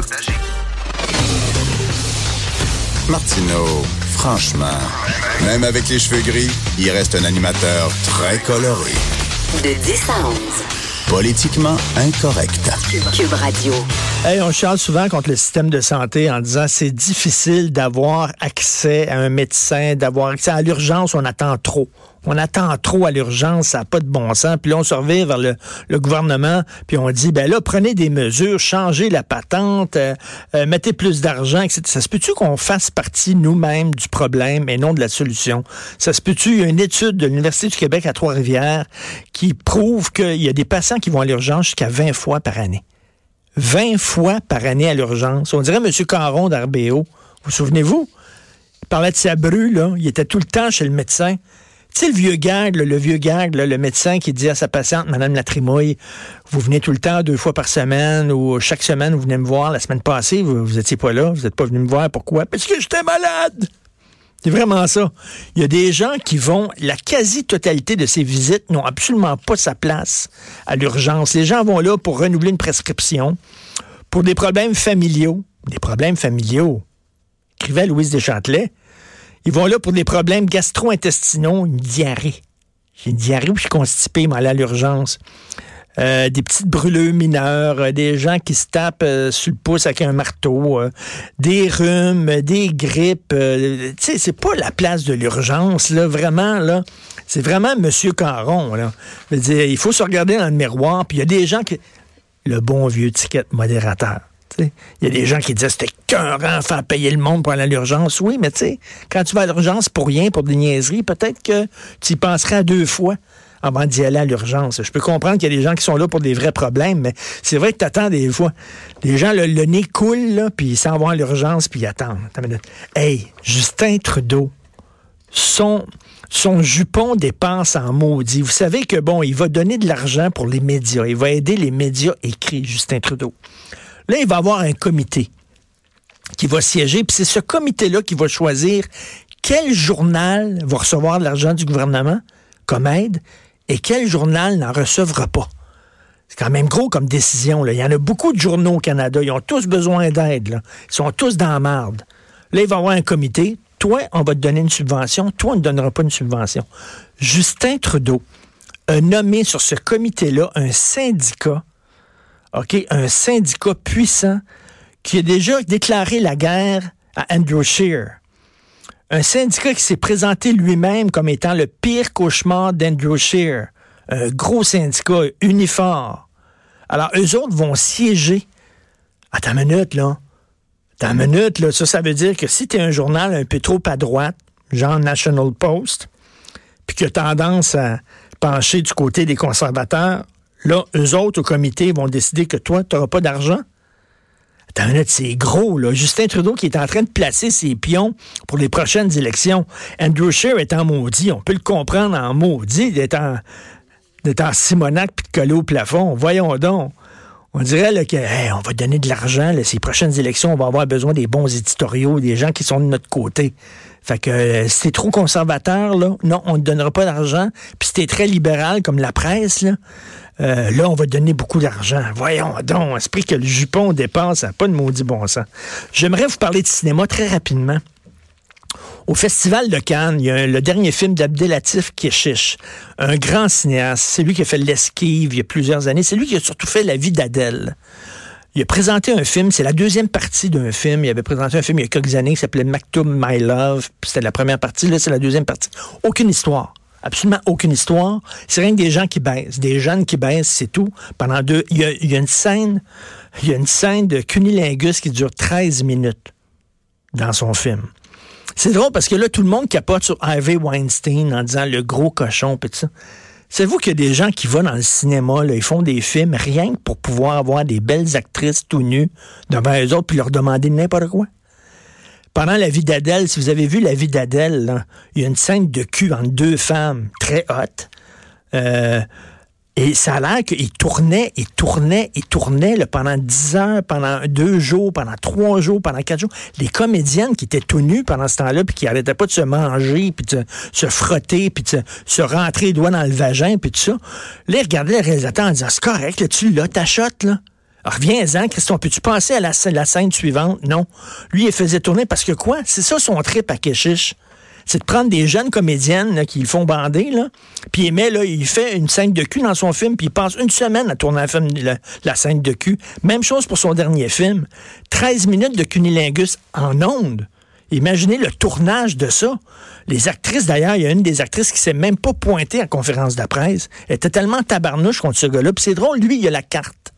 partager. Martineau, franchement, même avec les cheveux gris, il reste un animateur très coloré. De 10 à 11. Politiquement incorrect. Cube Radio. Hey, on charle souvent contre le système de santé en disant c'est difficile d'avoir accès à un médecin, d'avoir accès à l'urgence, on attend trop. On attend trop à l'urgence, ça n'a pas de bon sens. Puis là, on se revient vers le, gouvernement, puis on dit, ben là, prenez des mesures, changez la patente, euh, euh, mettez plus d'argent, etc. Ça se peut-tu qu'on fasse partie nous-mêmes du problème et non de la solution? Ça se peut-tu, il y a une étude de l'Université du Québec à Trois-Rivières qui prouve qu'il y a des patients qui vont à l'urgence jusqu'à 20 fois par année. 20 fois par année à l'urgence. On dirait M. Caron d'Arbéo. Vous souvenez-vous? Il parlait de sa bru, là. Il était tout le temps chez le médecin. Sais, le vieux gag, le vieux gag, le médecin qui dit à sa patiente, Madame Latrimouille, vous venez tout le temps, deux fois par semaine, ou chaque semaine, vous venez me voir. La semaine passée, vous, vous étiez pas là, vous n'êtes pas venu me voir. Pourquoi? Parce que j'étais malade! C'est vraiment ça. Il y a des gens qui vont, la quasi-totalité de ces visites n'ont absolument pas sa place à l'urgence. Les gens vont là pour renouveler une prescription, pour des problèmes familiaux. Des problèmes familiaux. Écrivait Louise Deschâtelet. Ils vont là pour des problèmes gastro-intestinaux, une diarrhée. J'ai une diarrhée où je suis constipé, mais à l'urgence. Euh, des petites brûlures mineures, euh, des gens qui se tapent euh, sur le pouce avec un marteau, des rhumes, des grippes. tu sais, c'est pas la place de l'urgence, là, vraiment, là. C'est vraiment Monsieur Caron, là. il faut se regarder dans le miroir, puis il y a des gens qui... Le bon vieux ticket modérateur. Il y a des gens qui disent c'était cœurant faire payer le monde pour aller à l'urgence. Oui, mais tu sais, quand tu vas à l'urgence pour rien, pour des niaiseries, peut-être que tu y penserais deux fois avant d'y aller à l'urgence. Je peux comprendre qu'il y a des gens qui sont là pour des vrais problèmes, mais c'est vrai que tu attends des fois. Les gens, le, nez coule, puis ils s'en vont à l'urgence, puis ils attendent. Hey, Justin Trudeau, son, son jupon dépense en maudit. Vous savez que, bon, il va donner de l'argent pour les médias. Il va aider les médias écrits, Justin Trudeau. Là, il va avoir un comité qui va siéger, puis c'est ce comité-là qui va choisir quel journal va recevoir de l'argent du gouvernement comme aide et quel journal n'en recevra pas. C'est quand même gros comme décision. Là. Il y en a beaucoup de journaux au Canada. Ils ont tous besoin d'aide. Ils sont tous dans la marde. Là, il va y avoir un comité. Toi, on va te donner une subvention. Toi, on ne donnera pas une subvention. Justin Trudeau a nommé sur ce comité-là un syndicat, Un syndicat puissant qui a déjà déclaré la guerre à Andrew un syndicat qui s'est présenté lui-même comme étant le pire cauchemar d'Andrew un gros syndicat uniforme. Alors, eux autres vont siéger. Attends une minute, là. Attends une minute, là. Ça, ça veut dire que si tu es un journal un peu trop à droite, genre National Post, puis que tendance à pencher du côté des conservateurs, là, eux autres au comité vont décider que toi, tu n'auras pas d'argent c'est gros, là. Justin Trudeau qui est en train de placer ses pions pour les prochaines élections. Andrew Scheer est en maudit. On peut le comprendre en maudit d'être en, en Simonac puis de coller au plafond. Voyons donc. On dirait là, que on va donner de l'argent. Ces prochaines élections, on va avoir besoin des bons éditoriaux, des gens qui sont de notre côté. Fait que euh, t'es trop conservateur, là, non, on ne donnera pas d'argent. Puis si t'es très libéral, comme la presse, là, euh, là, on va donner beaucoup d'argent. Voyons donc, esprit que le jupon dépense, ça pas de maudit bon sens. J'aimerais vous parler de cinéma très rapidement. Au Festival de Cannes, il y a le dernier film d'Abdelatif Keshish, un grand cinéaste. C'est lui qui a fait L'Esquive il y a plusieurs années. C'est lui qui a surtout fait La vie d'Adèle. Il a présenté un film, c'est la deuxième partie d'un film. Il avait présenté un film il y a quelques années qui s'appelait Maktoum My Love. C'était la première partie, là c'est la deuxième partie. Aucune histoire. Absolument aucune histoire. C'est rien que des gens qui baissent, des jeunes qui baissent, c'est tout. Pendant deux, il y, a, une scène, il y a une scène de cunilingus qui dure 13 minutes dans son film. C'est drôle parce que là, tout le monde capote sur Harvey Weinstein en disant le gros cochon, pis ça. Savez-vous qu'il des gens qui vont dans le cinéma, là, ils font des films rien que pour pouvoir avoir des belles actrices tout nues devant eux autres puis leur demander n'importe quoi? Pendant la vie d'Adèle, si vous avez vu la vie d'Adèle, il y a une scène de cul entre deux femmes très hautes. Euh, et ça a l'air qu'il tournait, il tournait, il tournait pendant dix heures, pendant deux jours, pendant trois jours, pendant quatre jours. Les comédiennes qui étaient tout nues pendant ce temps-là, puis qui n'arrêtaient pas de se manger, puis de se frotter, puis de se rentrer les doigts dans le vagin, puis tout ça. Là, ils regardaient le réalisateur en disant, c'est correct, là, tu l'as, ta là. Reviens-en, Christian, peux-tu passer à la, la, scène suivante? Non. Lui, il faisait tourner parce que quoi? C'est ça son trip à Keshish. C'est de prendre des jeunes comédiennes qui le font bander, là, puis il fait une scène de cul dans son film, puis il passe une semaine à tourner la, la, scène de cul. Même chose pour son dernier film. 13 minutes de cunilingus en ondes. Imaginez le tournage de ça. Les actrices, d'ailleurs, il y a une des actrices qui s'est même pas pointée à conférence de presse. Elle était tellement tabarnouche contre ce gars-là. Puis c'est drôle, lui, il a la carte.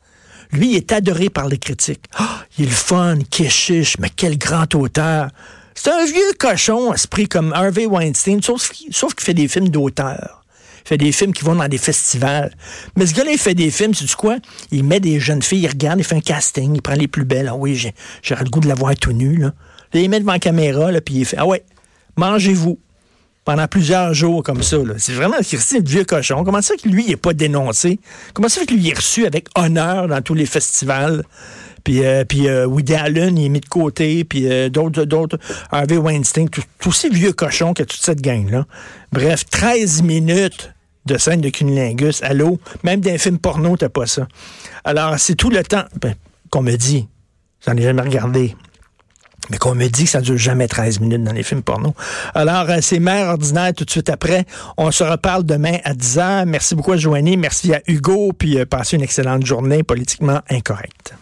Lui, il est adoré par les critiques. Oh, il est le fun, chiche, mais quel grand auteur. C'est un vieux cochon, esprit comme Harvey Weinstein, sauf, qu'il fait des films d'auteur. Il fait des films qui vont dans des festivals. Mais ce gars-là, il fait des films, tu sais quoi? Il met des jeunes filles, il regarde, il fait un casting, il prend les plus belles. Ah oui, j'aurais le goût de la voir tout nue, là. Là, il met devant la caméra, là, puis il fait Ah ouais, mangez-vous. Pendant plusieurs jours comme ça. C'est vraiment Christine vieux cochon. Comment ça que lui, il n'est pas dénoncé? Comment ça que lui, il est reçu avec honneur dans tous les festivals? Puis, euh, puis euh, Woody Allen, il est mis de côté, puis euh, d'autres, d'autres, Harvey Weinstein, tout, aussi vieux cochon que toute cette gang-là. Bref, 13 minutes de scène de cunilingus. Allô? Même dans un film porno, t'as pas ça. Alors, c'est tout le temps ben, qu'on me dit. J'en ai jamais regardé mais qu'on me dit que ça ne dure jamais 13 minutes dans les films porno. Alors, euh, c'est Mère ordinaire tout de suite après. On se reparle demain à 10h. Merci beaucoup à. Merci à Hugo. Puis euh, passez une excellente journée politiquement incorrecte.